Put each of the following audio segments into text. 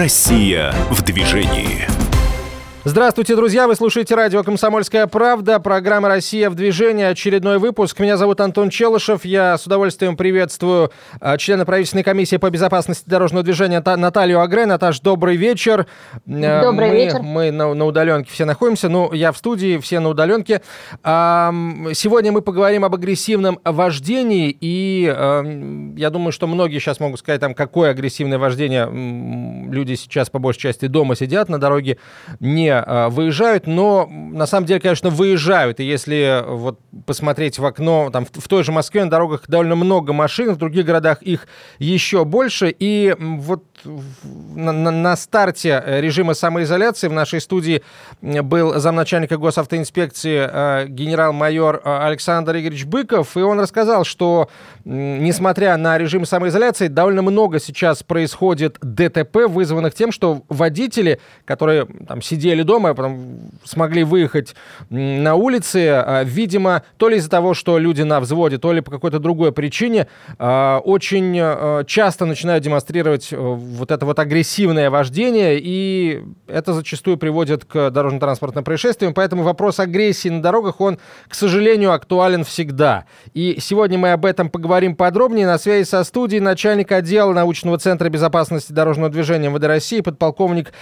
Россия в движении. Здравствуйте, друзья! Вы слушаете радио «Комсомольская правда», программа «Россия в движении», очередной выпуск. Меня зовут Антон Челышев. Я с удовольствием приветствую а, члена правительственной комиссии по безопасности дорожного движения Наталью Агре. Наташ, добрый вечер. Э, добрый мы, вечер. Мы на, на удаленке все находимся. Ну, я в студии, все на удаленке. Сегодня мы поговорим об агрессивном вождении. И я думаю, что многие сейчас могут сказать, там, какое агрессивное вождение. Люди сейчас по большей части дома сидят на дороге, не а, выезжают, но на самом деле, конечно, выезжают. И если вот посмотреть в окно, там в, той же Москве на дорогах довольно много машин, в других городах их еще больше. И вот на, на, старте режима самоизоляции в нашей студии был замначальника госавтоинспекции э, генерал-майор э, Александр Игоревич Быков, и он рассказал, что несмотря на режим самоизоляции, довольно много сейчас происходит ДТП, вызванных тем, что водители, которые там сидели дома, а потом смогли выехать на улицы. Видимо, то ли из-за того, что люди на взводе, то ли по какой-то другой причине, очень часто начинают демонстрировать э, вот это вот агрессивное вождение, и это зачастую приводит к дорожно-транспортным происшествиям. Поэтому вопрос агрессии на дорогах, он, к сожалению, актуален всегда. И сегодня мы об этом поговорим подробнее. На связи со студией начальник отдела научного центра безопасности дорожного движения МВД России, подполковник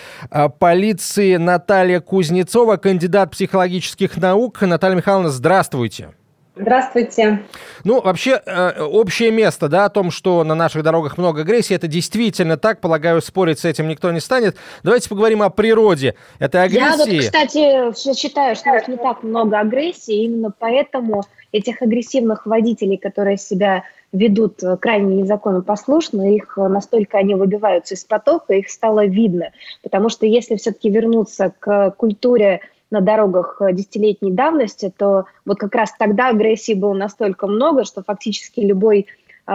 полиции Наталья Наталья Кузнецова, кандидат психологических наук. Наталья Михайловна, здравствуйте. Здравствуйте. Ну, вообще, э, общее место, да, о том, что на наших дорогах много агрессии, это действительно так, полагаю, спорить с этим никто не станет. Давайте поговорим о природе этой агрессии. Я вот, кстати, считаю, что у нас не так много агрессии, именно поэтому этих агрессивных водителей, которые себя ведут э, крайне незаконопослушно, их э, настолько они выбиваются из потока, их стало видно. Потому что если все-таки вернуться к культуре на дорогах э, десятилетней давности, то вот как раз тогда агрессии было настолько много, что фактически любой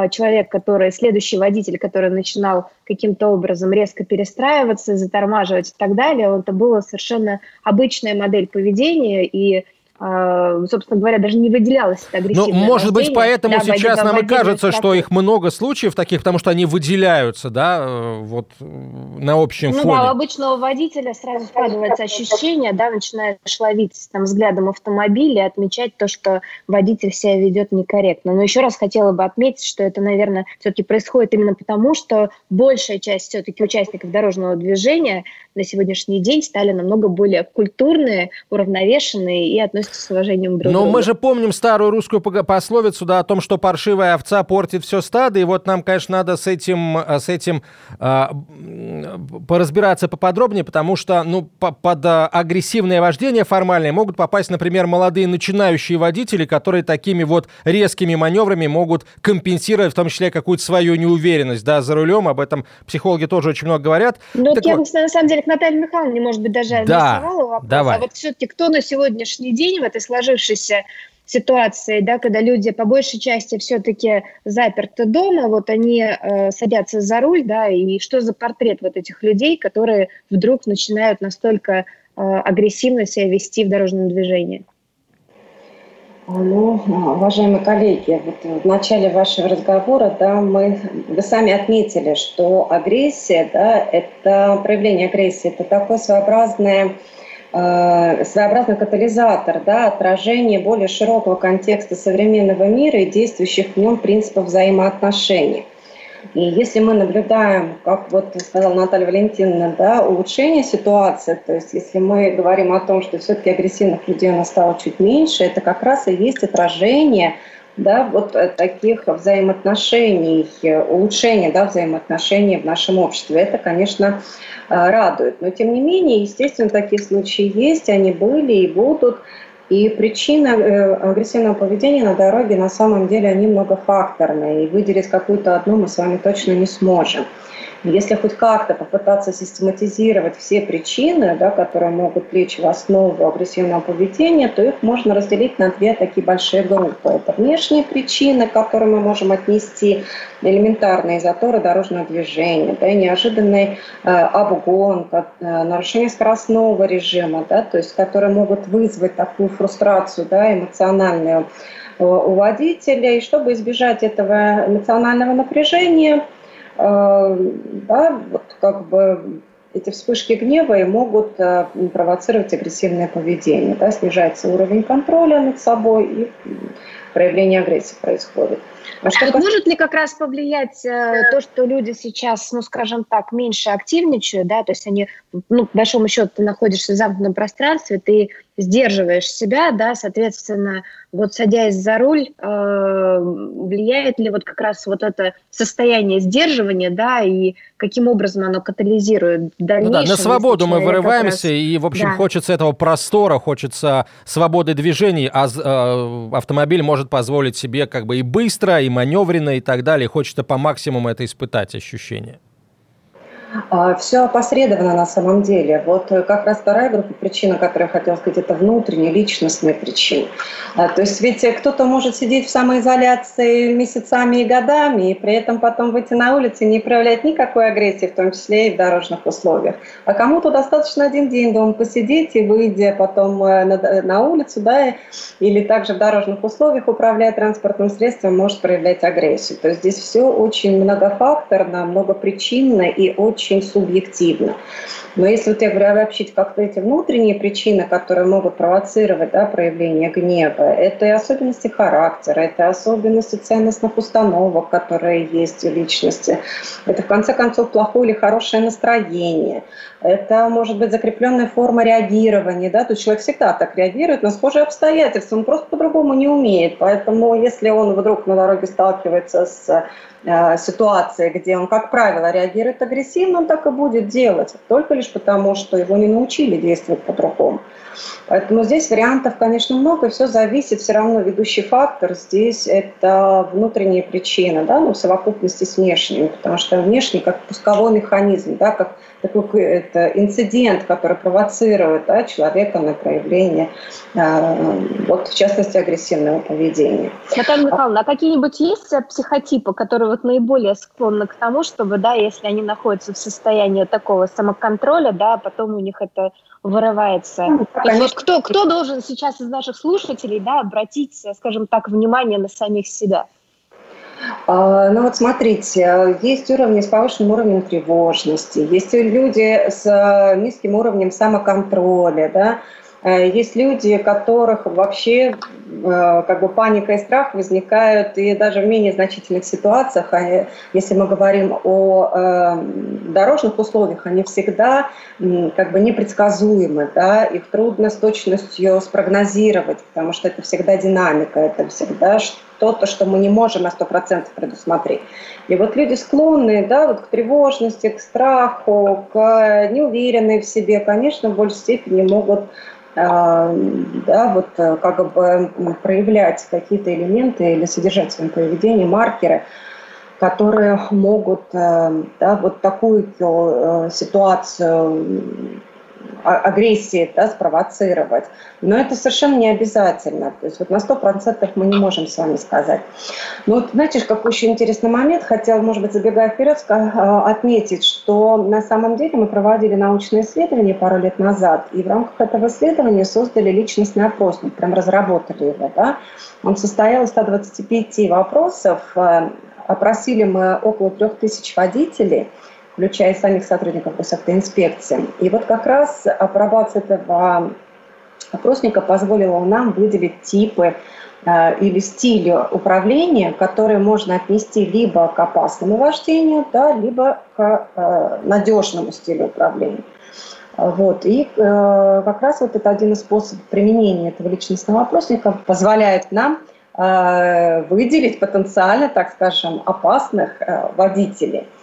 человек, который, следующий водитель, который начинал каким-то образом резко перестраиваться, затормаживать и так далее, это была совершенно обычная модель поведения, и а, собственно говоря, даже не выделялось это агрессивное Ну, может быть, поэтому да, сейчас нам и кажется, что их много случаев таких, потому что они выделяются, да, э, вот э, на общем ну, фоне. Ну да, у обычного водителя сразу складывается ощущение, да, начинаешь ловить там взглядом автомобиля и отмечать то, что водитель себя ведет некорректно. Но еще раз хотела бы отметить, что это, наверное, все-таки происходит именно потому, что большая часть все-таки участников дорожного движения на сегодняшний день стали намного более культурные, уравновешенные и относятся с уважением друг Но друга. мы же помним старую русскую пословицу, да, о том, что паршивая овца портит все стадо, и вот нам, конечно, надо с этим, э, с этим э, поразбираться поподробнее, потому что, ну, по под э, агрессивное вождение формальное могут попасть, например, молодые начинающие водители, которые такими вот резкими маневрами могут компенсировать в том числе какую-то свою неуверенность, да, за рулем, об этом психологи тоже очень много говорят. Ну, я вот. на самом деле к Наталье Михайловне, может быть, даже да, вопрос. Давай. А вот все-таки кто на сегодняшний день в этой сложившейся ситуации, да, когда люди по большей части все-таки заперты дома, вот они э, садятся за руль, да, и что за портрет вот этих людей, которые вдруг начинают настолько э, агрессивно себя вести в дорожном движении? Ну, уважаемые коллеги, вот в начале вашего разговора, да, мы, вы сами отметили, что агрессия, да, это проявление агрессии, это такое своеобразное своеобразный катализатор, да, отражение более широкого контекста современного мира и действующих в нем принципов взаимоотношений. И если мы наблюдаем, как вот сказала Наталья Валентиновна, да, улучшение ситуации, то есть если мы говорим о том, что все-таки агрессивных людей у нас стало чуть меньше, это как раз и есть отражение да, вот э, таких взаимоотношений, улучшения да, взаимоотношений в нашем обществе. Это, конечно, э, радует. Но, тем не менее, естественно, такие случаи есть, они были и будут. И причины э, агрессивного поведения на дороге на самом деле они многофакторные. И выделить какую-то одну мы с вами точно не сможем. Если хоть как-то попытаться систематизировать все причины, да, которые могут лечь в основу агрессивного поведения, то их можно разделить на две такие большие группы. Это внешние причины, к которым мы можем отнести элементарные заторы дорожного движения, да, неожиданный э, обгон, э, нарушение скоростного режима, да, то есть которые могут вызвать такую фрустрацию да, эмоциональную э, у водителя. И чтобы избежать этого эмоционального напряжения, да, вот как бы эти вспышки гнева и могут э, провоцировать агрессивное поведение. Да, снижается уровень контроля над собой и проявление агрессии происходит. А что а может ли как раз повлиять э, то, что люди сейчас, ну, скажем так, меньше активничают, да, то есть они, ну, по большому счету, ты находишься в замкнутом пространстве, ты сдерживаешь себя, да, соответственно, вот садясь за руль, э, влияет ли вот как раз вот это состояние сдерживания, да, и каким образом оно катализирует дальнейшем? Ну да, на свободу мы вырываемся, раз... и, в общем, да. хочется этого простора, хочется свободы движений, а э, автомобиль может позволить себе как бы и быстро, и маневренно, и так далее, хочется по максимуму это испытать ощущение. А, Все опосредовано на самом деле. Вот э, как раз вторая группа причин, о которой я хотела сказать, это внутренние, личностные причины. А, то есть ведь кто-то может сидеть в самоизоляции месяцами и годами, и при этом потом выйти на улицу и не проявлять никакой агрессии, в том числе и в дорожных условиях. А кому-то достаточно один день дома посидеть и выйдя потом э, на улицу, да, или также в дорожных условиях, управляя транспортным средством, может проявлять агрессию. То есть здесь все очень многофакторно, многопричинно и очень очень субъективно. Но если вот я говорю обобщить как-то эти внутренние причины, которые могут провоцировать да, проявление гнева, это и особенности характера, это особенности ценностных установок, которые есть у личности, это в конце концов плохое или хорошее настроение, это может быть закрепленная форма реагирования, да, то есть человек всегда так реагирует на схожие обстоятельства, он просто по-другому не умеет, поэтому если он вдруг на дороге сталкивается с Э, ситуации, где он, как правило, реагирует агрессивно, он так и будет делать, только лишь потому, что его не научили действовать по-другому. Поэтому здесь вариантов, конечно, много, и все зависит, все равно ведущий фактор здесь это внутренние причины, да, ну, в совокупности с внешними, потому что внешний как пусковой механизм, да, как такой это инцидент, который провоцирует да, человека на проявление, э, вот в частности, агрессивного поведения. Наталья Михайловна, а какие-нибудь есть психотипы, которые вот наиболее склонны к тому, чтобы, да, если они находятся в состоянии такого самоконтроля, да, потом у них это вырывается. Ну, И вот кто, кто должен сейчас из наших слушателей да, обратить, скажем так, внимание на самих себя? А, ну вот смотрите, есть уровни с повышенным уровнем тревожности, есть люди с э, низким уровнем самоконтроля, да, есть люди, у которых вообще э, как бы паника и страх возникают и даже в менее значительных ситуациях. Если мы говорим о э, дорожных условиях, они всегда как бы непредсказуемы, да, их трудно с точностью спрогнозировать, потому что это всегда динамика, это всегда что-то, что мы не можем на 100% предусмотреть. И вот люди склонные да, вот к тревожности, к страху, к неуверенной в себе, конечно, в большей степени могут а, да, вот э, как бы проявлять какие-то элементы или содержать в своем поведении маркеры, которые могут э, да, вот такую э, ситуацию агрессии да, спровоцировать. Но это совершенно не обязательно. То есть вот на сто процентов мы не можем с вами сказать. Но вот знаете, какой еще интересный момент, хотел, может быть, забегая вперед, а, отметить, что на самом деле мы проводили научное исследование пару лет назад, и в рамках этого исследования создали личностный опросник, прям разработали его. Да? Он состоял из 125 вопросов, э, опросили мы около 3000 водителей – включая самих сотрудников госавтоинспекции. И вот как раз апробация этого опросника позволила нам выделить типы э, или стили управления, которые можно отнести либо к опасному вождению, да, либо к э, надежному стилю управления. Вот. И э, как раз вот это один из способов применения этого личностного опросника позволяет нам э, выделить потенциально, так скажем, опасных э, водителей –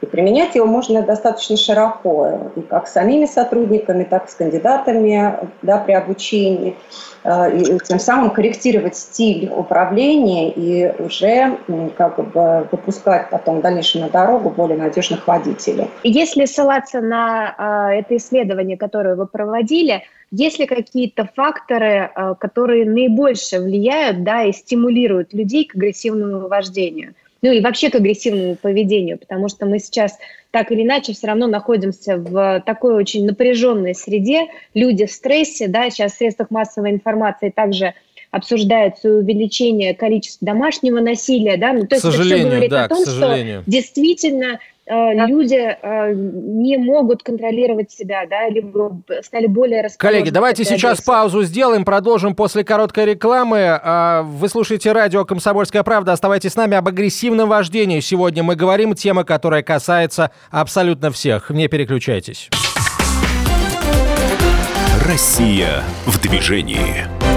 и применять его можно достаточно широко, и как с самими сотрудниками, так и с кандидатами да, при обучении, э, и тем самым корректировать стиль управления и уже как бы выпускать потом в дальнейшем на дорогу более надежных водителей. Если ссылаться на э, это исследование, которое вы проводили, есть ли какие-то факторы, э, которые наибольше влияют да, и стимулируют людей к агрессивному вождению? Ну и вообще к агрессивному поведению, потому что мы сейчас так или иначе все равно находимся в такой очень напряженной среде, люди в стрессе, да, сейчас в средствах массовой информации также обсуждается увеличение количества домашнего насилия, да, ну, то есть к сожалению, это все говорит да, о том, что действительно люди э, не могут контролировать себя, да, либо стали более Коллеги, давайте сейчас паузу сделаем, продолжим после короткой рекламы. А, вы слушаете радио «Комсомольская правда». Оставайтесь с нами об агрессивном вождении. Сегодня мы говорим тема, которая касается абсолютно всех. Не переключайтесь. Россия в движении.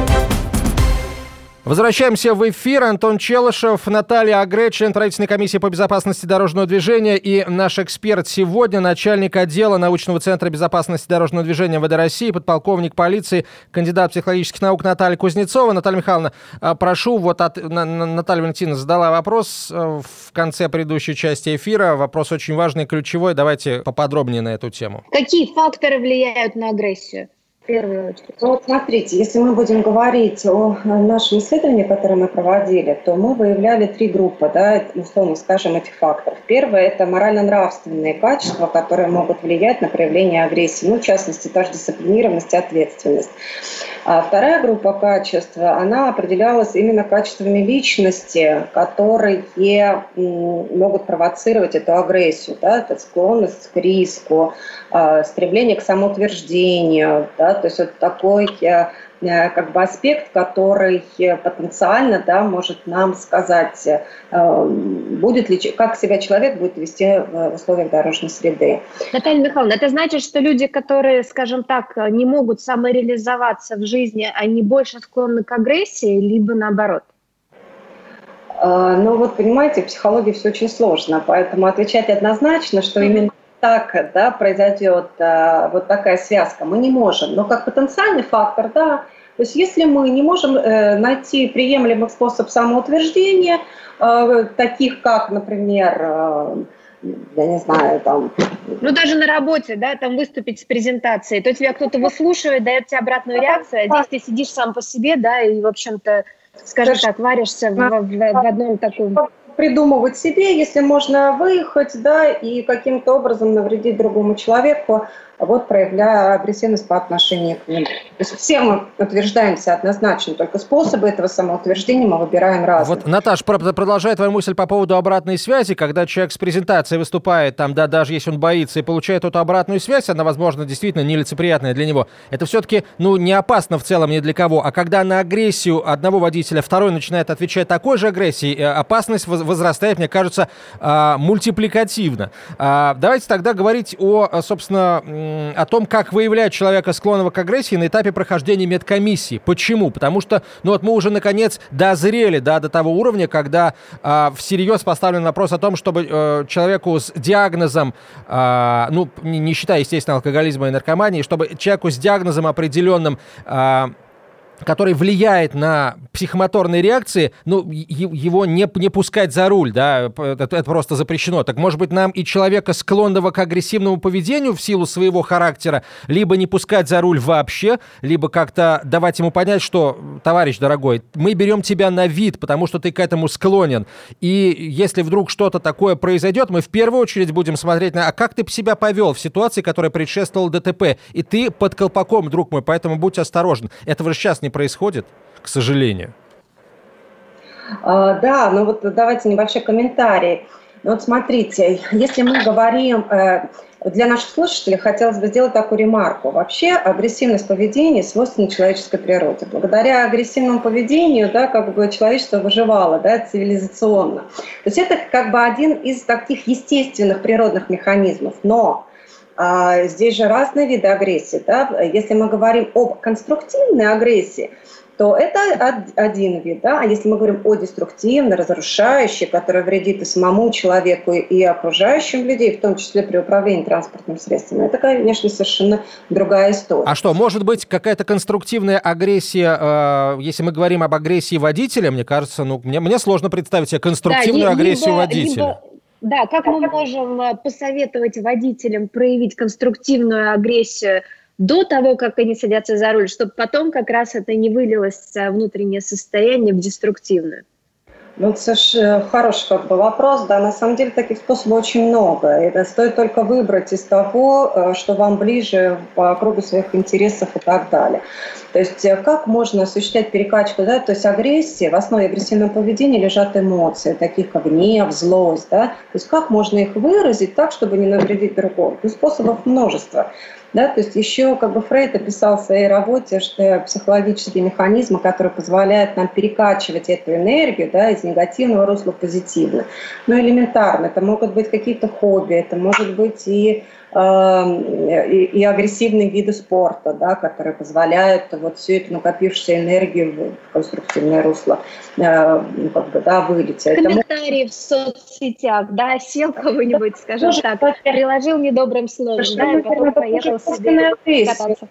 Возвращаемся в эфир. Антон Челышев, Наталья Агре, член правительственной комиссии по безопасности дорожного движения и наш эксперт сегодня, начальник отдела научного центра безопасности дорожного движения ВД России, подполковник полиции, кандидат психологических наук Наталья Кузнецова. Наталья Михайловна, а, прошу, вот от, Наталья Валентиновна задала вопрос э, в конце предыдущей части эфира. Вопрос очень важный, ключевой. Давайте поподробнее на эту тему. Какие факторы влияют на агрессию? Первую очередь? Ну, вот смотрите, если мы будем говорить о нашем исследовании, которое мы проводили, то мы выявляли три группы, да, условно скажем, этих факторов. Первое – это морально-нравственные качества, которые могут влиять на проявление агрессии, ну, в частности, та же дисциплинированность и ответственность. А вторая группа качеств, она определялась именно качествами личности, которые могут провоцировать эту агрессию. Да? Это склонность к риску, а, стремление к самоутверждению. Да? То есть вот такой э, Э, как бы аспект, который потенциально да, может нам сказать, э, будет ли, как себя человек будет вести в условиях дорожной среды. Наталья Михайловна, это значит, что люди, которые, скажем так, не могут самореализоваться в жизни, они больше склонны к агрессии, либо наоборот? Ну вот, понимаете, в психологии все очень сложно, поэтому отвечать однозначно, что именно так да, произойдет а, вот такая связка, мы не можем. Но как потенциальный фактор, да, то есть если мы не можем э, найти приемлемый способ самоутверждения, э, таких как, например, э, я не знаю, там... Ну, даже на работе, да, там выступить с презентацией, то тебя кто-то выслушивает, дает тебе обратную реакцию, а здесь ты сидишь сам по себе, да, и, в общем-то, скажем так, варишься в, в, в одном таком придумывать себе, если можно выехать, да, и каким-то образом навредить другому человеку, вот проявляя агрессивность по отношению к нему. То есть все мы утверждаемся однозначно, только способы этого самоутверждения мы выбираем разные. Вот, Наташ, продолжая твою мысль по поводу обратной связи, когда человек с презентацией выступает, там, да, даже если он боится и получает эту обратную связь, она, возможно, действительно нелицеприятная для него, это все-таки, ну, не опасно в целом ни для кого. А когда на агрессию одного водителя второй начинает отвечать такой же агрессией, э, опасность возрастает, мне кажется, а, мультипликативно. А, давайте тогда говорить о, собственно, о том, как выявлять человека, склонного к агрессии на этапе прохождения медкомиссии. Почему? Потому что, ну вот мы уже наконец дозрели да, до того уровня, когда э, всерьез поставлен вопрос о том, чтобы э, человеку с диагнозом, э, ну, не, не считая, естественно, алкоголизма и наркомании, чтобы человеку с диагнозом определенным э, который влияет на психомоторные реакции, ну, его не, не пускать за руль, да, это, это просто запрещено. Так, может быть, нам и человека, склонного к агрессивному поведению в силу своего характера, либо не пускать за руль вообще, либо как-то давать ему понять, что, товарищ дорогой, мы берем тебя на вид, потому что ты к этому склонен. И если вдруг что-то такое произойдет, мы в первую очередь будем смотреть на, а как ты себя повел в ситуации, которая предшествовала ДТП. И ты под колпаком, друг мой, поэтому будь осторожен. Этого же сейчас не происходит, к сожалению. А, да, ну вот давайте небольшой комментарий. Ну вот смотрите, если мы говорим э, для наших слушателей, хотелось бы сделать такую ремарку. Вообще агрессивность поведения свойственна человеческой природе. Благодаря агрессивному поведению да, как бы человечество выживало да, цивилизационно. То есть это как бы один из таких естественных природных механизмов. Но здесь же разные виды агрессии. Да? Если мы говорим об конструктивной агрессии, то это один вид. Да? А если мы говорим о деструктивной, разрушающей, которая вредит и самому человеку, и окружающим людей, в том числе при управлении транспортным средством, это, конечно, совершенно другая история. А что, может быть какая-то конструктивная агрессия, э, если мы говорим об агрессии водителя, мне кажется, ну, мне, мне сложно представить себе конструктивную да, агрессию либо, водителя. Либо да, как мы можем э, посоветовать водителям проявить конструктивную агрессию до того, как они садятся за руль, чтобы потом как раз это не вылилось внутреннее состояние в деструктивное? Ну, это совершенно хороший как бы вопрос. Да, на самом деле таких способов очень много. Это стоит только выбрать из того, э, что вам ближе по кругу своих интересов и так далее. То есть э, как можно осуществлять перекачку, да, то есть агрессия, в основе агрессивного поведения лежат эмоции, таких как гнев, злость, да, то есть как можно их выразить так, чтобы не навредить другому. Ну, способов множество. Да, то есть еще как бы Фрейд описал в своей работе, что психологические механизмы, которые позволяют нам перекачивать эту энергию да, из негативного русла в позитивное. Ну, элементарно. Это могут быть какие-то хобби, это может быть и и, и агрессивные виды спорта, да, которые позволяют вот всю эту накопившуюся энергию в конструктивное русло э, ну, как бы, да, вылить. Комментарии в соцсетях, да, сел кого-нибудь, скажем так, приложил недобрым словом, да, и потом поехал себе кататься.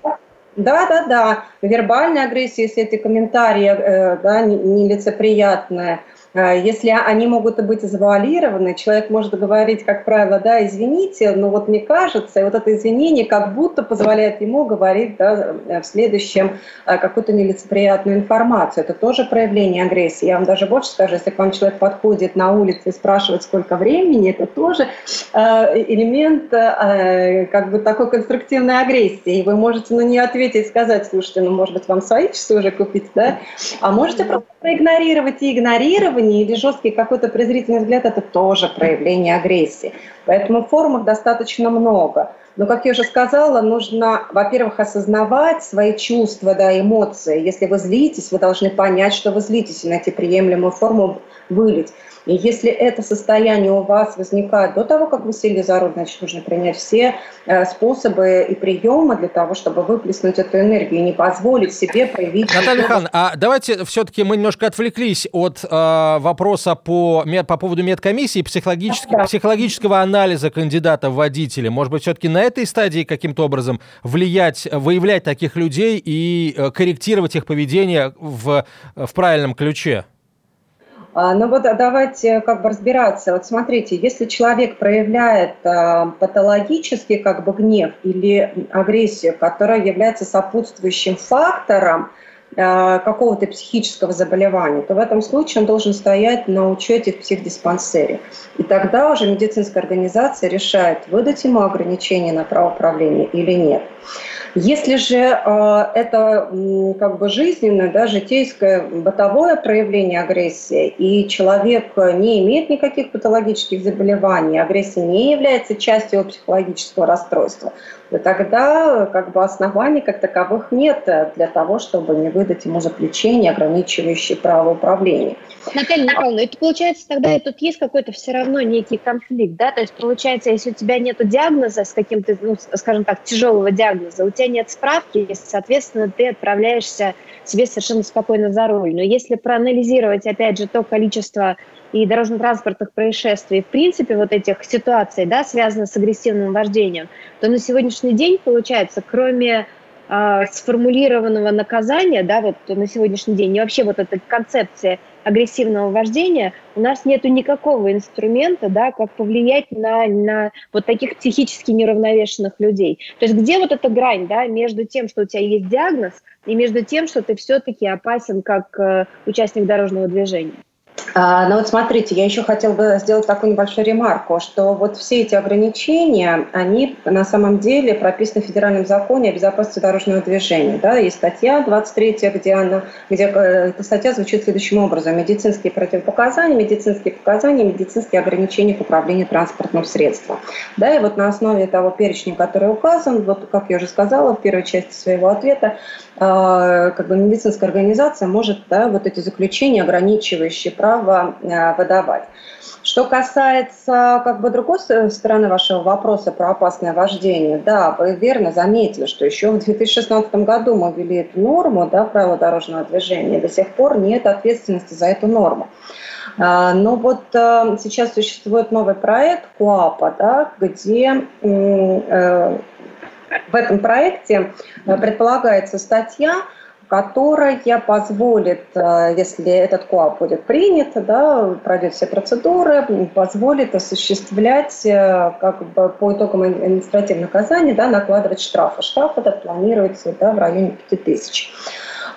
Да, да, да. Вербальная агрессия, если эти комментарии э, да, нелицеприятные, если они могут быть завуалированы, человек может говорить, как правило, да, извините, но вот мне кажется, и вот это извинение как будто позволяет ему говорить да, в следующем э, какую-то нелицеприятную информацию. Это тоже проявление агрессии. Я вам даже больше скажу, если к вам человек подходит на улице и спрашивает, сколько времени, это тоже э, элемент как бы такой конструктивной агрессии. И вы можете на нее ответить, сказать, слушайте, ну, может быть, вам свои часы уже купить, да? А можете просто проигнорировать и игнорирование или жесткий какой-то презрительный взгляд – это тоже проявление агрессии. Поэтому формах достаточно много. Но, как я уже сказала, нужно, во-первых, осознавать свои чувства, да, эмоции. Если вы злитесь, вы должны понять, что вы злитесь, и найти приемлемую форму вылить. И если это состояние у вас возникает до того, как вы сели за руль, значит, нужно принять все э, способы и приемы для того, чтобы выплеснуть эту энергию и не позволить себе проявить... Наталья Михайловна, а давайте все-таки мы немножко отвлеклись от э, вопроса по, по поводу медкомиссии, психологического, да. психологического анализа кандидата в водители. Может быть, все-таки на этой стадии каким-то образом влиять, выявлять таких людей и э, корректировать их поведение в, в правильном ключе? А, ну вот давайте как бы разбираться. Вот смотрите, если человек проявляет а, патологический как бы гнев или агрессию, которая является сопутствующим фактором а, какого-то психического заболевания, то в этом случае он должен стоять на учете в психдиспансере. И тогда уже медицинская организация решает, выдать ему ограничение на право управления или нет. Если же э, это как бы жизненное, да, житейское, бытовое проявление агрессии, и человек не имеет никаких патологических заболеваний, агрессия не является частью его психологического расстройства, то тогда как бы оснований как таковых нет для того, чтобы не выдать ему заключение, ограничивающее право управления. Наталья Николаевна, это получается тогда и тут есть какой-то все равно некий конфликт, да? То есть получается, если у тебя нет диагноза с каким-то, ну, скажем так, тяжелого диагноза, у тебя нет справки, соответственно, ты отправляешься себе совершенно спокойно за руль. Но если проанализировать, опять же, то количество и дорожно-транспортных происшествий, в принципе, вот этих ситуаций, да, связанных с агрессивным вождением, то на сегодняшний день, получается, кроме э, сформулированного наказания, да, вот на сегодняшний день, и вообще вот эта концепция агрессивного вождения, у нас нет никакого инструмента, да, как повлиять на, на вот таких психически неравновешенных людей. То есть где вот эта грань да, между тем, что у тебя есть диагноз, и между тем, что ты все-таки опасен как э, участник дорожного движения? А, ну вот смотрите, я еще хотела бы сделать такую небольшую ремарку, что вот все эти ограничения, они на самом деле прописаны в федеральном законе о безопасности дорожного движения. Да? Есть статья 23, где, она, где э, эта статья звучит следующим образом. Медицинские противопоказания, медицинские показания, медицинские ограничения к управлению транспортным средством. Да, и вот на основе того перечня, который указан, вот как я уже сказала в первой части своего ответа, а, как бы медицинская организация может да, вот эти заключения, ограничивающие право а, выдавать. Что касается как бы другой стороны вашего вопроса про опасное вождение, да, вы верно заметили, что еще в 2016 году мы ввели эту норму, да, правила дорожного движения, до сих пор нет ответственности за эту норму. А, но вот сейчас существует новый проект КУАПа, да, где э, в этом проекте э, предполагается статья, которая позволит, э, если этот КОАП будет принят, да, пройдет все процедуры, позволит осуществлять э, как бы по итогам административного наказания, да, накладывать штрафы. Штраф этот планируется да, в районе 5000.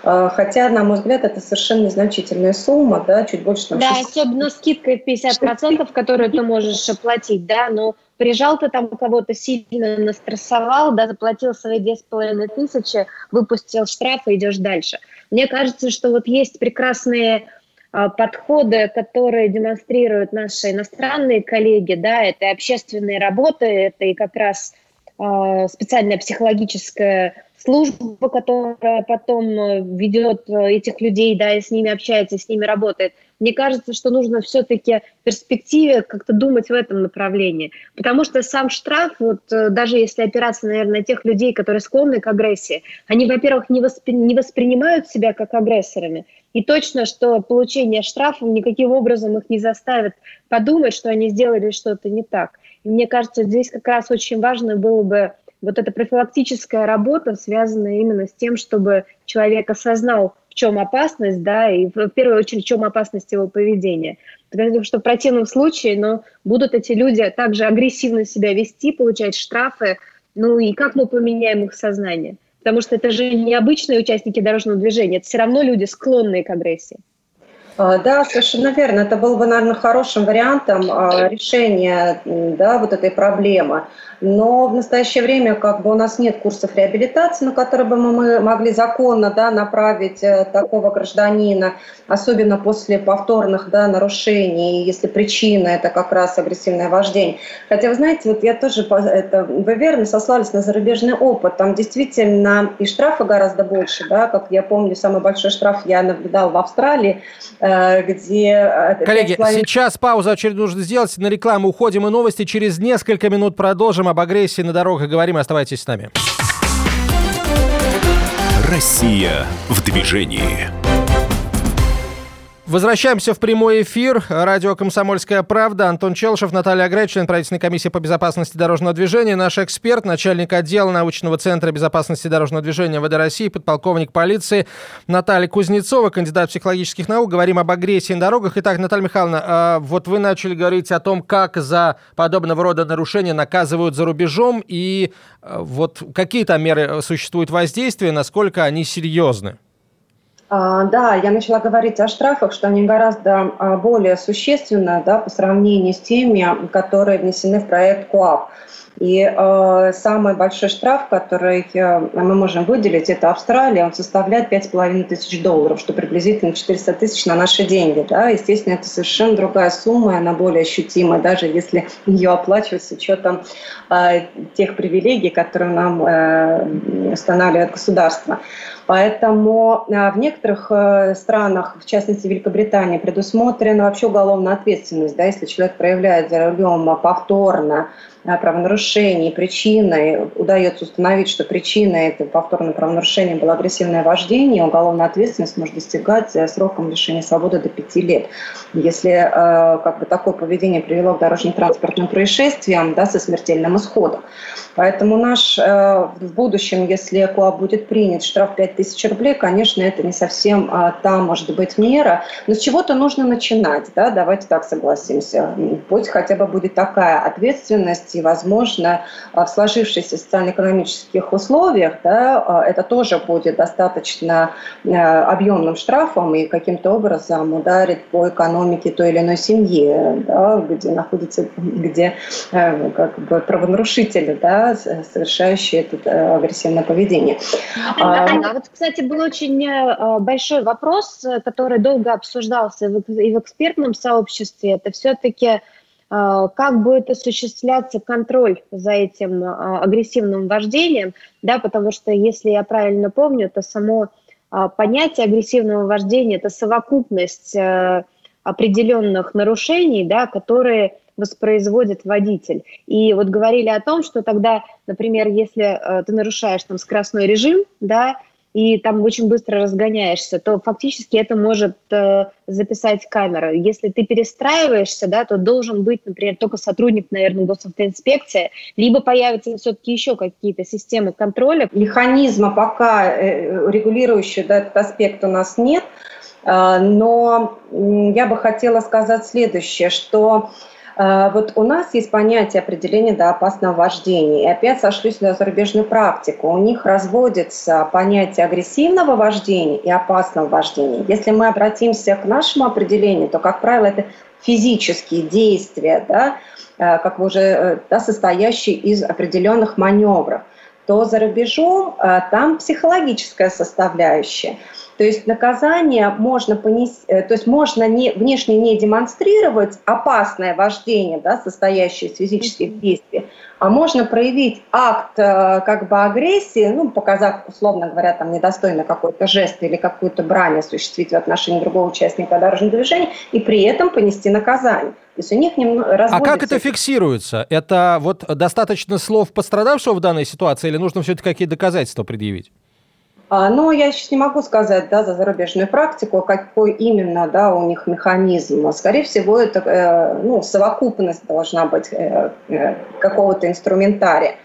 Хотя, на мой взгляд, это совершенно незначительная сумма, да, чуть больше... Там, да, 6... особенно скидкой 50%, которую ты можешь оплатить, да, но прижал ты там кого-то сильно настрессовал, да, заплатил свои 2,5 тысячи, выпустил штраф и идешь дальше. Мне кажется, что вот есть прекрасные а, подходы, которые демонстрируют наши иностранные коллеги, да, это и общественные работы, это и как раз э, специальная психологическая служба, которая потом э, ведет э, этих людей, да, и с ними общается, с ними работает. Мне кажется, что нужно все-таки в перспективе как-то думать в этом направлении. Потому что сам штраф, вот э, даже если опираться, наверное, на тех людей, которые склонны к агрессии, они, во-первых, не, воспри- не воспринимают себя как агрессорами. И точно, что получение штрафа никаким образом их не заставит подумать, что они сделали что-то не так. И мне кажется, здесь как раз очень важно было бы вот эта профилактическая работа, связанная именно с тем, чтобы человек осознал, в чем опасность, да, и в первую очередь, в чем опасность его поведения. Потому что в противном случае, ну, будут эти люди также агрессивно себя вести, получать штрафы, ну и как мы поменяем их сознание? Потому что это же не обычные участники дорожного движения, это все равно люди, склонные к агрессии. А, да, совершенно верно. Это был бы, наверное, хорошим вариантом а, решения да, вот этой проблемы. Но в настоящее время как бы у нас нет курсов реабилитации, на которые бы мы могли законно да, направить э, такого гражданина, особенно после повторных да, нарушений, если причина это как раз агрессивное вождение. Хотя, вы знаете, вот я тоже, это, вы верно сослались на зарубежный опыт. Там действительно и штрафы гораздо больше. Да, как я помню, самый большой штраф я наблюдал в Австралии, где... Э, Коллеги, сейчас паузу очередную нужно сделать. На рекламу уходим и новости. Через несколько минут продолжим об агрессии на дорогах говорим. Оставайтесь с нами. Россия в движении. Возвращаемся в прямой эфир. Радио «Комсомольская правда». Антон Челшев, Наталья Грай, член правительственной комиссии по безопасности дорожного движения. Наш эксперт, начальник отдела научного центра безопасности дорожного движения ВД России, подполковник полиции Наталья Кузнецова, кандидат психологических наук. Говорим об агрессии на дорогах. Итак, Наталья Михайловна, а, вот вы начали говорить о том, как за подобного рода нарушения наказывают за рубежом. И а, вот какие там меры существуют воздействия, насколько они серьезны? А, да, я начала говорить о штрафах, что они гораздо а, более существенны да, по сравнению с теми, которые внесены в проект КОАП. И э, самый большой штраф, который э, мы можем выделить, это Австралия, он составляет 5,5 тысяч долларов, что приблизительно 400 тысяч на наши деньги. Да? Естественно, это совершенно другая сумма, она более ощутимая, даже если ее оплачивать с учетом э, тех привилегий, которые нам э, устанавливает государство. Поэтому э, в некоторых э, странах, в частности Великобритании, предусмотрена вообще уголовная ответственность, да, если человек проявляет за рулем повторно правонарушений, причиной, удается установить, что причиной этого повторного правонарушения было агрессивное вождение, уголовная ответственность может достигать сроком лишения свободы до пяти лет. Если э, как бы, такое поведение привело к дорожно-транспортным происшествиям да, со смертельным исходом. Поэтому наш э, в будущем, если КОАП будет принят, штраф 5000 рублей, конечно, это не совсем э, та, может быть, мера, но с чего-то нужно начинать, да, давайте так согласимся. Пусть хотя бы будет такая ответственность, и, возможно, в сложившихся социально-экономических условиях, да, это тоже будет достаточно объемным штрафом и каким-то образом ударит по экономике той или иной семьи, да, где находится, где как бы правонарушители, да, совершающие это э, агрессивное поведение. А, а вот, кстати, был очень э, большой вопрос, который долго обсуждался и в экспертном сообществе. Это все-таки э, как будет осуществляться контроль за этим агрессивным вождением, да, потому что, если я правильно помню, то само понятие агрессивного вождения – это совокупность определенных нарушений, да, которые воспроизводит водитель. И вот говорили о том, что тогда, например, если э, ты нарушаешь там скоростной режим, да, и там очень быстро разгоняешься, то фактически это может э, записать камера. Если ты перестраиваешься, да, то должен быть, например, только сотрудник, наверное, госавтоинспекции, либо появятся все-таки еще какие-то системы контроля. Механизма пока э, регулирующего да, этот аспект у нас нет, э, но я бы хотела сказать следующее, что Э, вот у нас есть понятие определения до опасного вождения. И опять сошлюсь на зарубежную практику. У них разводится понятие агрессивного вождения и опасного вождения. Если мы обратимся к нашему определению, то, как правило, это физические действия, да, как вы уже да, состоящие из определенных маневров то за рубежом там психологическая составляющая. То есть наказание можно понести, э, то есть можно не, внешне не демонстрировать опасное вождение, да, состоящее из физических действий, а можно проявить акт э, как бы агрессии, ну, показав, условно говоря, там недостойно какой-то жест или какую-то брань осуществить в отношении другого участника дорожного движения и при этом понести наказание. То есть у них немного А как это фиксируется? Это вот достаточно слов пострадавшего в данной ситуации или нужно все-таки какие доказательства предъявить? А, но я сейчас не могу сказать да, за зарубежную практику, какой именно да, у них механизм. Скорее всего, это э, ну, совокупность должна быть э, э, какого-то инструментария.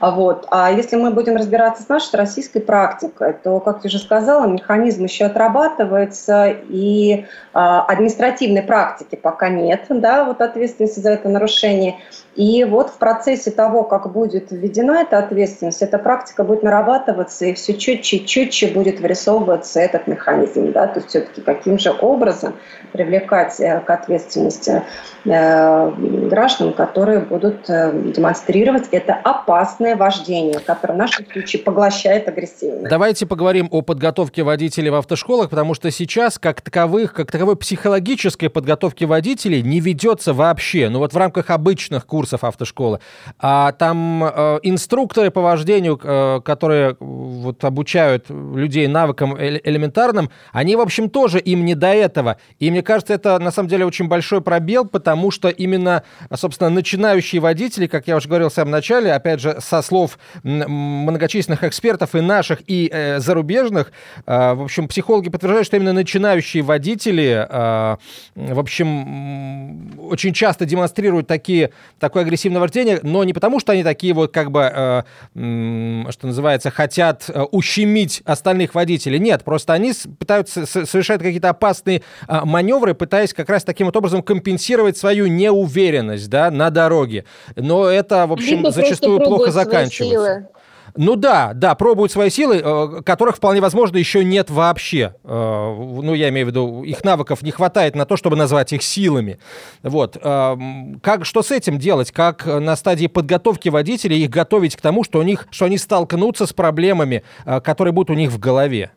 А вот. А если мы будем разбираться с нашей российской практикой, то, как я уже сказала, механизм еще отрабатывается, и а, административной практики пока нет, да, вот ответственности за это нарушение. И вот в процессе того, как будет введена эта ответственность, эта практика будет нарабатываться, и все четче и четче будет вырисовываться этот механизм. Да? То есть все-таки каким же образом привлекать э, к ответственности э, граждан, которые будут э, демонстрировать это опасное вождение, которое в нашем случае поглощает агрессивность. Давайте поговорим о подготовке водителей в автошколах, потому что сейчас как таковых, как таковой психологической подготовки водителей не ведется вообще. Ну вот в рамках обычных курсов курсов автошколы. А там э, инструкторы по вождению, э, которые вот обучают людей навыкам элементарным, они, в общем, тоже им не до этого. И мне кажется, это на самом деле очень большой пробел, потому что именно, собственно, начинающие водители, как я уже говорил в самом начале, опять же, со слов многочисленных экспертов и наших, и э, зарубежных, э, в общем, психологи подтверждают, что именно начинающие водители, э, в общем, очень часто демонстрируют такие, такой такое агрессивное вождение, но не потому, что они такие вот как бы, э, что называется, хотят э, ущемить остальных водителей. Нет, просто они пытаются совершать какие-то опасные э, маневры, пытаясь как раз таким вот образом компенсировать свою неуверенность да, на дороге. Но это, в общем, Либо зачастую плохо заканчивается. Ну да, да, пробуют свои силы, э, которых вполне возможно еще нет вообще. Э, ну, я имею в виду, их навыков не хватает на то, чтобы назвать их силами. Вот. Э, как, что с этим делать? Как на стадии подготовки водителей их готовить к тому, что, у них, что они столкнутся с проблемами, которые будут у них в голове?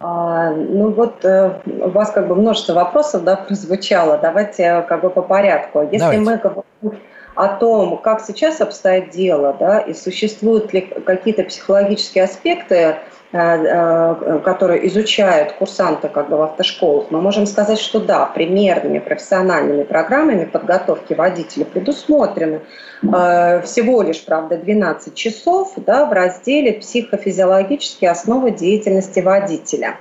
А, ну вот у вас как бы множество вопросов да, прозвучало. Давайте как бы по порядку. Если Давайте. мы говорим о том, как сейчас обстоит дело, да, и существуют ли какие-то психологические аспекты, э, э, которые изучают курсанты как бы в автошколах, мы можем сказать, что да, примерными профессиональными программами подготовки водителя предусмотрены э, всего лишь, правда, 12 часов да, в разделе «Психофизиологические основы деятельности водителя».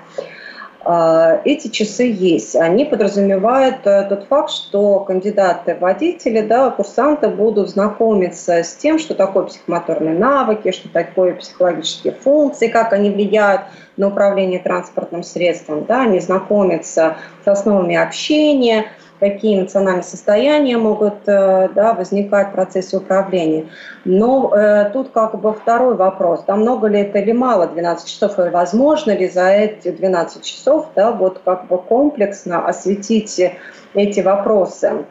А, эти часы есть. Они подразумевают э, тот факт, что кандидаты водители, да, курсанты будут знакомиться с тем, что такое психомоторные навыки, что такое психологические функции, как они влияют на управление транспортным средством. Да, они знакомятся с основами общения – какие эмоциональные состояния могут э, да, возникать в процессе управления. Но э, тут как бы второй вопрос, да, много ли это или мало 12 часов, и возможно ли за эти 12 часов да, вот как бы комплексно осветить эти вопросы.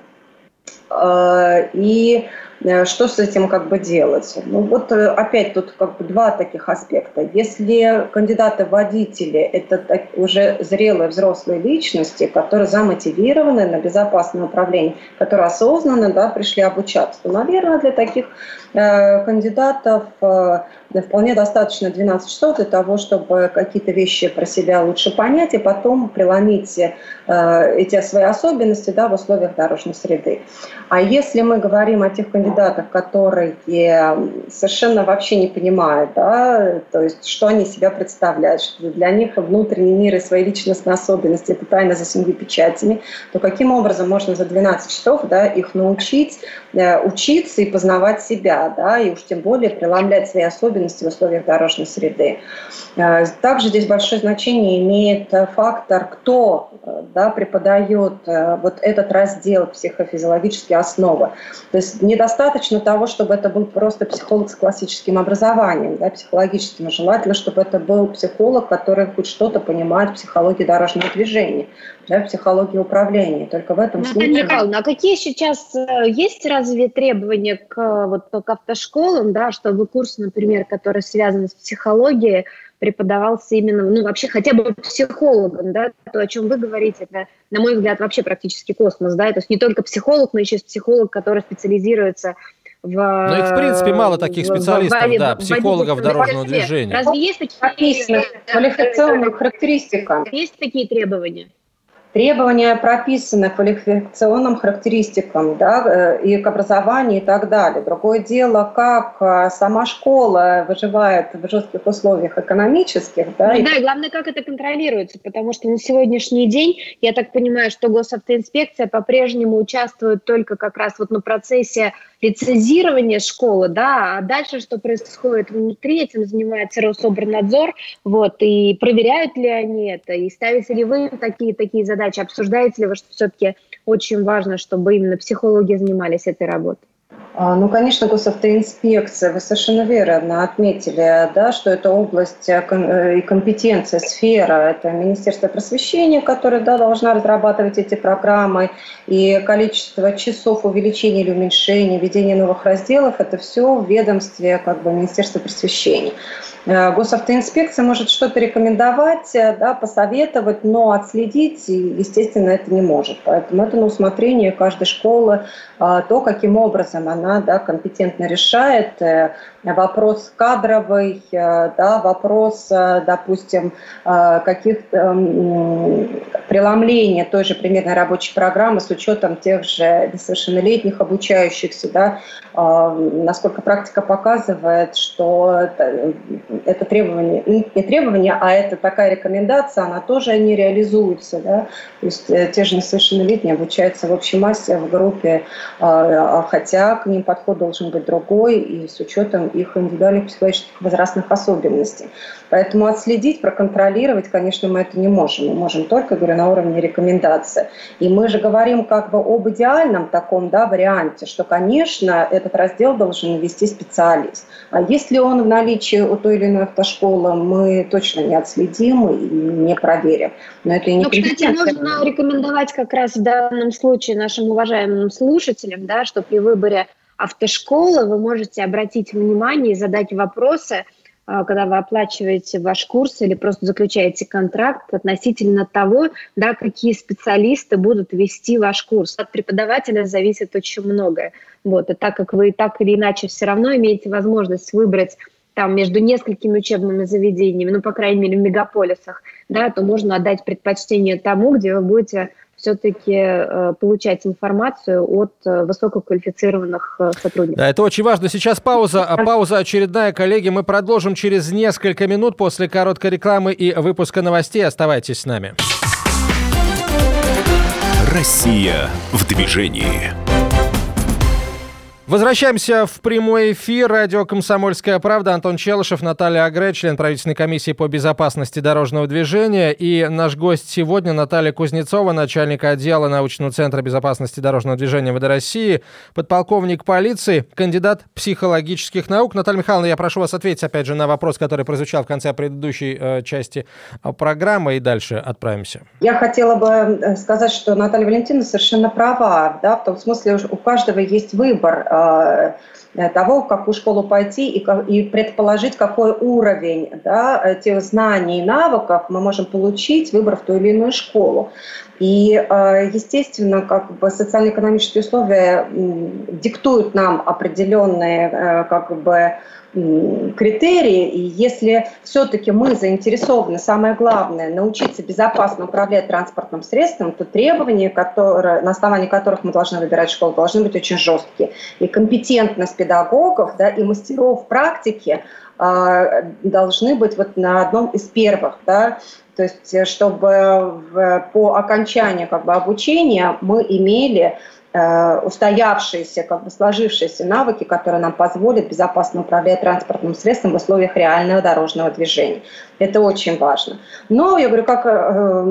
Э, и Э, что с этим как бы делать? Ну вот э, опять тут как бы два таких аспекта. Если кандидаты водители – это уже зрелые взрослые личности, которые замотивированы на безопасное управление, которые осознанно да, пришли обучаться, то, наверное, для таких э, кандидатов э, вполне достаточно 12 часов для того, чтобы какие-то вещи про себя лучше понять и потом преломить э, эти свои особенности да, в условиях дорожной среды. А если мы говорим о тех кандидатах, которые совершенно вообще не понимают, да, то есть что они себя представляют, что для них внутренний мир и свои личностные особенности – это тайна за семью печатями, то каким образом можно за 12 часов да, их научить э, учиться и познавать себя, да, и уж тем более преломлять свои особенности особенности в условиях дорожной среды. Э, также здесь большое значение имеет э, фактор, кто э, да, преподает вот этот раздел психофизиологические основы. То есть недостаточно того, чтобы это был просто психолог с классическим образованием, да, психологическим. Желательно, чтобы это был психолог, который хоть что-то понимает в психологии дорожного движения. Да, психологии управления. Только в этом Наталья случае... Михайловна, а какие сейчас э, есть разве требования к, вот, к автошколам, да, чтобы курс, например, который связан с психологией, преподавался именно, ну, вообще хотя бы психологом, да, то, о чем вы говорите, это, на мой взгляд, вообще практически космос, да, то есть не только психолог, но еще и психолог, который специализируется в... Ну, их, в принципе, мало таких специалистов, в, в, да, психологов в дорожного движения. Разве есть такие... Квалификационные характеристики? Есть такие требования? Требования прописаны квалификационным характеристикам да, э, и к образованию и так далее. Другое дело, как э, сама школа выживает в жестких условиях экономических. Да, ну, и... да, и главное, как это контролируется, потому что на сегодняшний день, я так понимаю, что госавтоинспекция по-прежнему участвует только как раз вот на процессе лицензирования школы, да, а дальше что происходит внутри, этим занимается Рособорнадзор, вот, и проверяют ли они это, и ставите ли вы такие, такие задачи, обсуждаете ли вы, что все-таки очень важно, чтобы именно психологи занимались этой работой? А, ну, конечно, госавтоинспекция, вы совершенно верно отметили, да, что это область э, э, и компетенция, сфера, это Министерство просвещения, которое да, должна разрабатывать эти программы, и количество часов увеличения или уменьшения, введения новых разделов, это все в ведомстве как бы, Министерства просвещения. Э, госавтоинспекция может что-то рекомендовать, э, да, посоветовать, но отследить, естественно, это не может. Поэтому это на усмотрение каждой школы, а, то, каким образом она да, компетентно решает э, вопрос кадровый, да, вопрос, допустим, каких-то преломления той же примерной рабочей программы с учетом тех же несовершеннолетних обучающихся, да, а, насколько практика показывает, что это требование, не требование, а это такая рекомендация, она тоже не реализуется. Да? То есть э, те же несовершеннолетние обучаются в общей массе в группе, а, хотя к ним подход должен быть другой и с учетом их индивидуальных психологических возрастных особенностей. Поэтому отследить, проконтролировать, конечно, мы это не можем. Мы можем только, говорю, на уровне рекомендации. И мы же говорим как бы об идеальном таком да, варианте, что, конечно, этот раздел должен вести специалист. А если он в наличии у той или иной автошколы, мы точно не отследим и не проверим. Но это и не ну, кстати, нужно рекомендовать как раз в данном случае нашим уважаемым слушателям, да, что при выборе автошколы вы можете обратить внимание и задать вопросы – а, когда вы оплачиваете ваш курс или просто заключаете контракт относительно того, да, какие специалисты будут вести ваш курс. От преподавателя зависит очень многое. Вот, и так как вы так или иначе все равно имеете возможность выбрать там между несколькими учебными заведениями, ну, по крайней мере, в мегаполисах, да, то можно отдать предпочтение тому, где вы будете все-таки э, получать информацию от э, высококвалифицированных э, сотрудников. Да, это очень важно. Сейчас пауза, а пауза очередная, коллеги. Мы продолжим через несколько минут после короткой рекламы и выпуска новостей. Оставайтесь с нами. Россия в движении. Возвращаемся в прямой эфир. Радио «Комсомольская правда». Антон Челышев, Наталья Агре, член правительственной комиссии по безопасности дорожного движения. И наш гость сегодня Наталья Кузнецова, начальник отдела научного центра безопасности дорожного движения ВД России, подполковник полиции, кандидат психологических наук. Наталья Михайловна, я прошу вас ответить, опять же, на вопрос, который прозвучал в конце предыдущей э, части э, программы, и дальше отправимся. Я хотела бы э, сказать, что Наталья Валентиновна совершенно права, да, в том смысле, у каждого есть выбор того, в какую школу пойти и, и предположить, какой уровень да, тех знаний и навыков мы можем получить, выбрав ту или иную школу. И, э, естественно, как бы социально-экономические условия диктуют нам определенные э, как бы, критерии, и если все-таки мы заинтересованы, самое главное, научиться безопасно управлять транспортным средством, то требования, которые, на основании которых мы должны выбирать школу, должны быть очень жесткие. И компетентность педагогов да, и мастеров практики э, должны быть вот на одном из первых. Да, то есть, чтобы в, по окончанию как бы, обучения мы имели Э, устоявшиеся, как бы сложившиеся навыки, которые нам позволят безопасно управлять транспортным средством в условиях реального дорожного движения. Это очень важно. Но, я говорю, как э,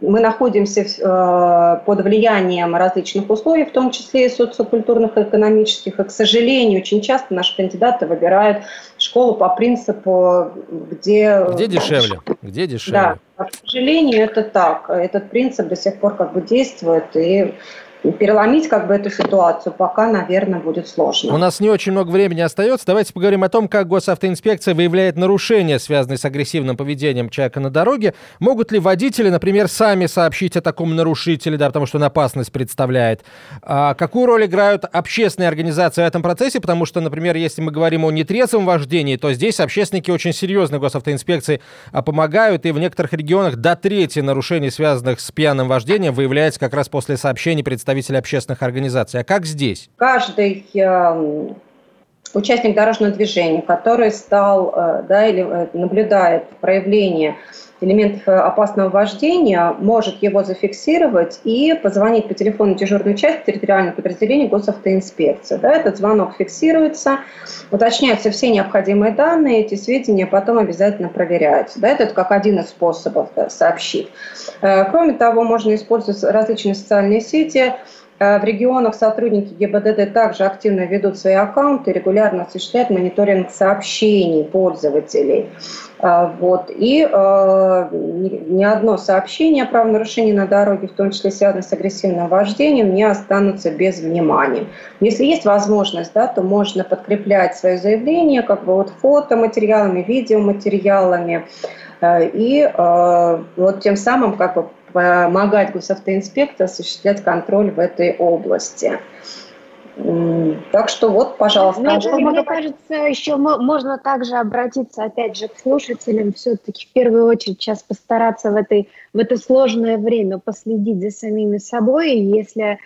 мы находимся э, под влиянием различных условий, в том числе и социокультурных, и экономических, и, к сожалению, очень часто наши кандидаты выбирают школу по принципу, где... Где дешевле? Где дешевле? Да, к сожалению, это так. Этот принцип до сих пор как бы действует, и переломить как бы эту ситуацию пока, наверное, будет сложно. У нас не очень много времени остается. Давайте поговорим о том, как госавтоинспекция выявляет нарушения, связанные с агрессивным поведением человека на дороге. Могут ли водители, например, сами сообщить о таком нарушителе, да, потому что он опасность представляет? А какую роль играют общественные организации в этом процессе? Потому что, например, если мы говорим о нетрезвом вождении, то здесь общественники очень серьезно госавтоинспекции а, помогают, и в некоторых регионах до трети нарушений, связанных с пьяным вождением, выявляется как раз после сообщений представителей представители общественных организаций. А как здесь? Каждый эм, участник дорожного движения, который стал э, да, или э, наблюдает проявление элементов э, опасного вождения, может его зафиксировать и позвонить по телефону дежурную часть территориального подразделения госавтоинспекции. Да, этот звонок фиксируется, уточняются все необходимые данные, эти сведения потом обязательно проверяются. Да, это как один из способов да, сообщить. Кроме того, можно использовать различные социальные сети, Э, в регионах сотрудники ГИБДД также активно ведут свои аккаунты, регулярно осуществляют мониторинг сообщений пользователей. Э, вот. И э, ни одно сообщение о правонарушении на дороге, в том числе связанное с агрессивным вождением, не останутся без внимания. Если есть возможность, да, то можно подкреплять свое заявление как бы вот фотоматериалами, видеоматериалами. И вот тем самым как бы помогать госавтоинспекции осуществлять контроль в этой области. Так что вот, пожалуйста. Мне, что мне кажется, еще можно также обратиться, опять же, к слушателям, все-таки в первую очередь сейчас постараться в, этой, в это сложное время последить за самими собой. И если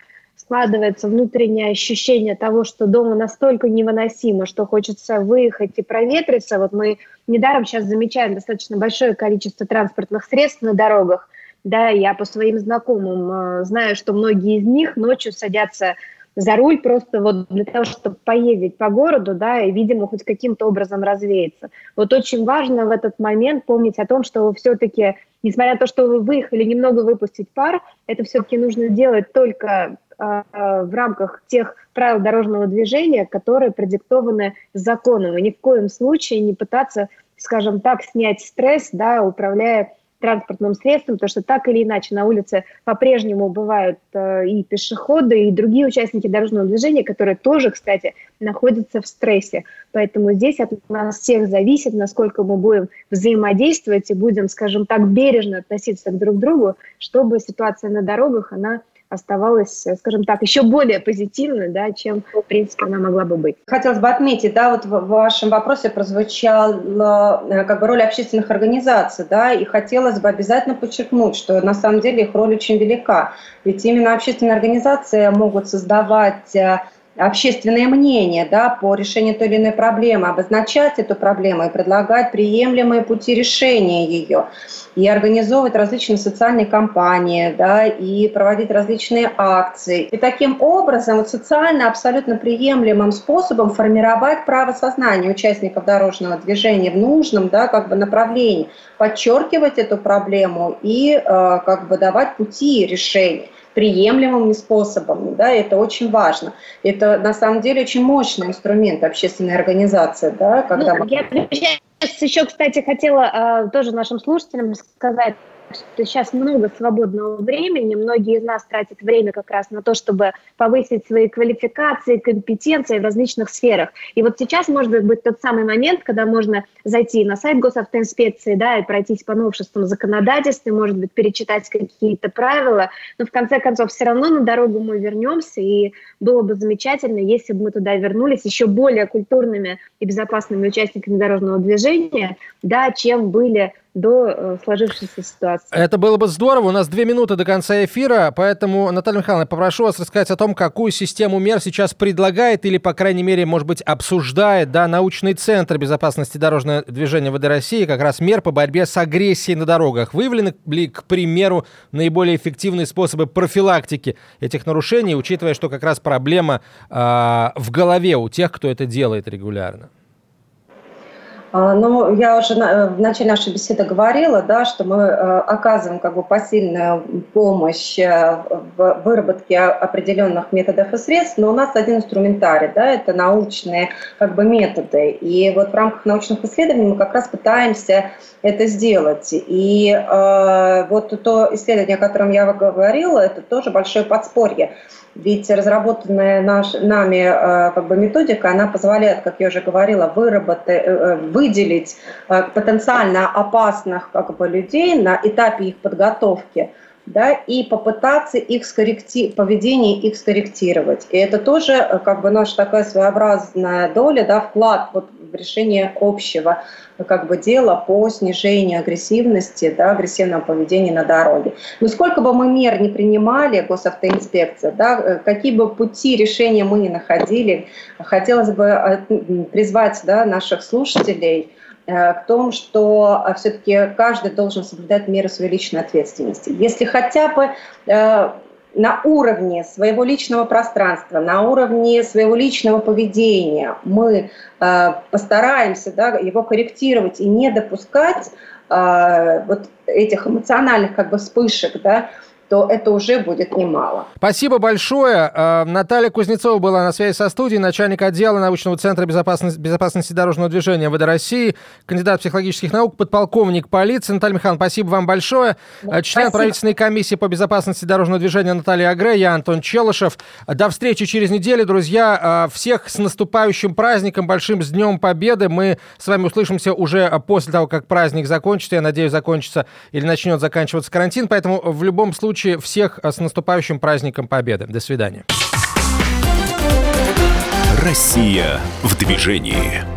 складывается внутреннее ощущение того, что дома настолько невыносимо, что хочется выехать и проветриться. Вот мы недаром сейчас замечаем достаточно большое количество транспортных средств на дорогах, да, я по своим знакомым э, знаю, что многие из них ночью садятся за руль просто вот для того, чтобы поездить по городу, да, и, видимо, хоть каким-то образом развеяться. Вот очень важно в этот момент помнить о том, что вы все-таки, несмотря на то, что вы выехали немного выпустить пар, это все-таки нужно делать только э, в рамках тех правил дорожного движения, которые продиктованы законом, и ни в коем случае не пытаться, скажем так, снять стресс, да, управляя транспортным средством, потому что так или иначе на улице по-прежнему бывают э, и пешеходы, и другие участники дорожного движения, которые тоже, кстати, находятся в стрессе. Поэтому здесь от нас всех зависит, насколько мы будем взаимодействовать и будем, скажем так, бережно относиться друг к другу, чтобы ситуация на дорогах, она оставалась, скажем так, еще более позитивной, да, чем, в принципе, она могла бы быть. Хотелось бы отметить, да, вот в вашем вопросе прозвучала э, как бы роль общественных организаций, да, и хотелось бы обязательно подчеркнуть, что на самом деле их роль очень велика. Ведь именно общественные организации могут создавать э, общественное мнение да, по решению той или иной проблемы, обозначать эту проблему и предлагать приемлемые пути решения ее, и организовывать различные социальные кампании, да, и проводить различные акции. И таким образом вот, социально абсолютно приемлемым способом формировать право сознания участников дорожного движения в нужном да, как бы направлении, подчеркивать эту проблему и э, как бы давать пути решения приемлемыми способами. Да, это очень важно. Это на самом деле очень мощный инструмент общественной организации. Да, когда ну, мы... Я еще, кстати, хотела э, тоже нашим слушателям сказать, что сейчас много свободного времени, многие из нас тратят время как раз на то, чтобы повысить свои квалификации, компетенции в различных сферах. И вот сейчас может быть тот самый момент, когда можно зайти на сайт госавтоинспекции, да, и пройтись по новшествам законодательства, может быть, перечитать какие-то правила, но в конце концов все равно на дорогу мы вернемся, и было бы замечательно, если бы мы туда вернулись еще более культурными и безопасными участниками дорожного движения, да, чем были до э, сложившейся ситуации. Это было бы здорово. У нас две минуты до конца эфира, поэтому, Наталья Михайловна, попрошу вас рассказать о том, какую систему мер сейчас предлагает или, по крайней мере, может быть, обсуждает да, научный центр безопасности дорожного движения ВД России, как раз мер по борьбе с агрессией на дорогах. Выявлены ли, к примеру, наиболее эффективные способы профилактики этих нарушений, учитывая, что как раз проблема э, в голове у тех, кто это делает регулярно? А, ну, я уже э, в начале нашей беседы говорила, да, что мы э, оказываем как бы посильную помощь э, в выработке определенных методов и средств, но у нас один инструментарий, да, это научные как бы методы. И вот в рамках научных исследований мы как раз пытаемся это сделать. И э, вот то исследование, о котором я говорила, это тоже большое подспорье. Ведь разработанная наш, нами э, как бы методика, она позволяет, как я уже говорила, выработать, э, э, выделить потенциально опасных как бы, людей на этапе их подготовки да, и попытаться их скорректи... поведение их скорректировать. И это тоже как бы наша такая своеобразная доля, да, вклад вот решение общего как бы дела по снижению агрессивности, да, агрессивного поведения на дороге. Но сколько бы мы мер не принимали, госавтоинспекция, да, э, какие бы пути решения мы не находили, хотелось бы э, призвать да, наших слушателей э, к тому, что все-таки каждый должен соблюдать меры своей личной ответственности. Если хотя бы на уровне своего личного пространства, на уровне своего личного поведения. Мы э, постараемся да, его корректировать и не допускать э, вот этих эмоциональных как бы вспышек, да, то это уже будет немало. Спасибо большое. Э, Наталья Кузнецова была на связи со студией, начальник отдела научного центра безопасности, безопасности дорожного движения ВД России, кандидат психологических наук, подполковник полиции. Наталья Михайловна, спасибо вам большое. Э, Член спасибо. правительственной комиссии по безопасности дорожного движения Наталья Агре, я Антон Челышев. До встречи через неделю, друзья. Э, всех с наступающим праздником, большим с Днем Победы. Мы с вами услышимся уже после того, как праздник закончится. Я надеюсь, закончится или начнет заканчиваться карантин. Поэтому в любом случае случае, всех с наступающим праздником Победы. До свидания. Россия в движении.